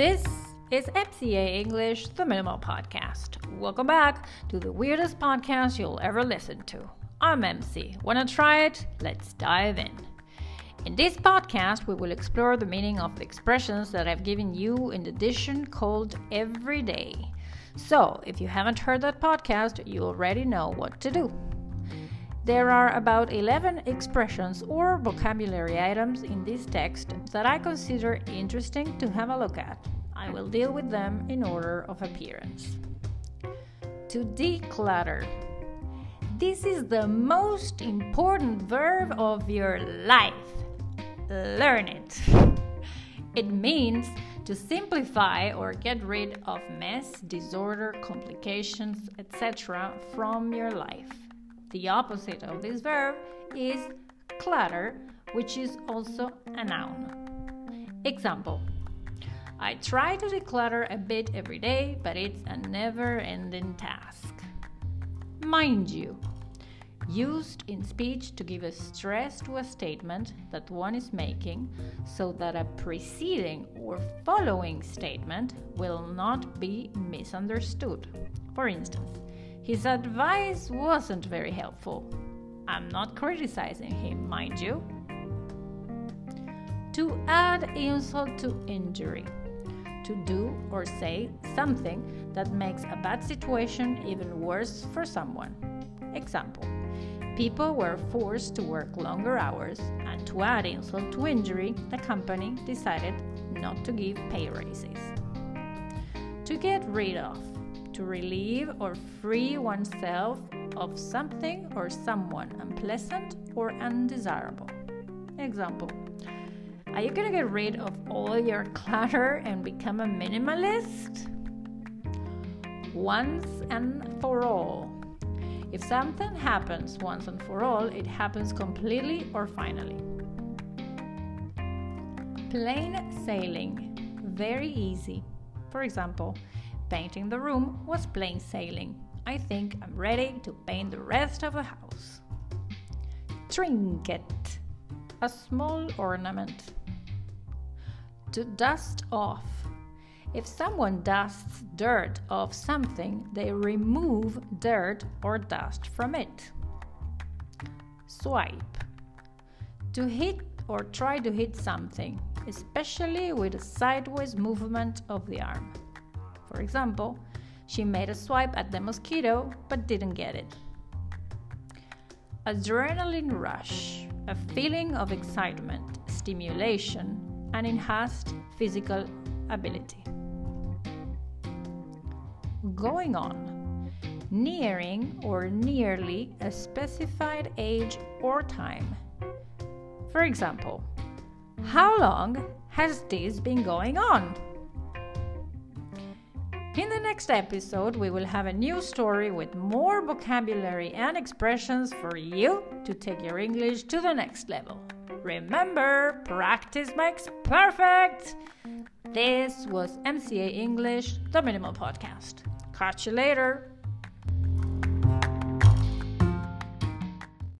This is MCA English, the Minimal Podcast. Welcome back to the weirdest podcast you'll ever listen to. I'm MC. Wanna try it? Let's dive in. In this podcast, we will explore the meaning of the expressions that I've given you in the edition called Everyday. So, if you haven't heard that podcast, you already know what to do. There are about 11 expressions or vocabulary items in this text that I consider interesting to have a look at. I will deal with them in order of appearance. To declutter. This is the most important verb of your life. Learn it. It means to simplify or get rid of mess, disorder, complications, etc. from your life. The opposite of this verb is clutter, which is also a noun. Example I try to declutter a bit every day, but it's a never ending task. Mind you, used in speech to give a stress to a statement that one is making so that a preceding or following statement will not be misunderstood. For instance, his advice wasn't very helpful. I'm not criticizing him, mind you. To add insult to injury. To do or say something that makes a bad situation even worse for someone. Example People were forced to work longer hours, and to add insult to injury, the company decided not to give pay raises. To get rid of to relieve or free oneself of something or someone unpleasant or undesirable. Example Are you gonna get rid of all your clutter and become a minimalist? Once and for all. If something happens once and for all, it happens completely or finally. Plain sailing, very easy. For example, Painting the room was plain sailing. I think I'm ready to paint the rest of the house. Trinket, a small ornament. To dust off. If someone dusts dirt off something, they remove dirt or dust from it. Swipe. To hit or try to hit something, especially with a sideways movement of the arm. For example, she made a swipe at the mosquito but didn't get it. Adrenaline rush, a feeling of excitement, stimulation, and enhanced physical ability. Going on, nearing or nearly a specified age or time. For example, how long has this been going on? In the next episode, we will have a new story with more vocabulary and expressions for you to take your English to the next level. Remember, practice makes perfect! This was MCA English, the Minimal Podcast. Catch you later!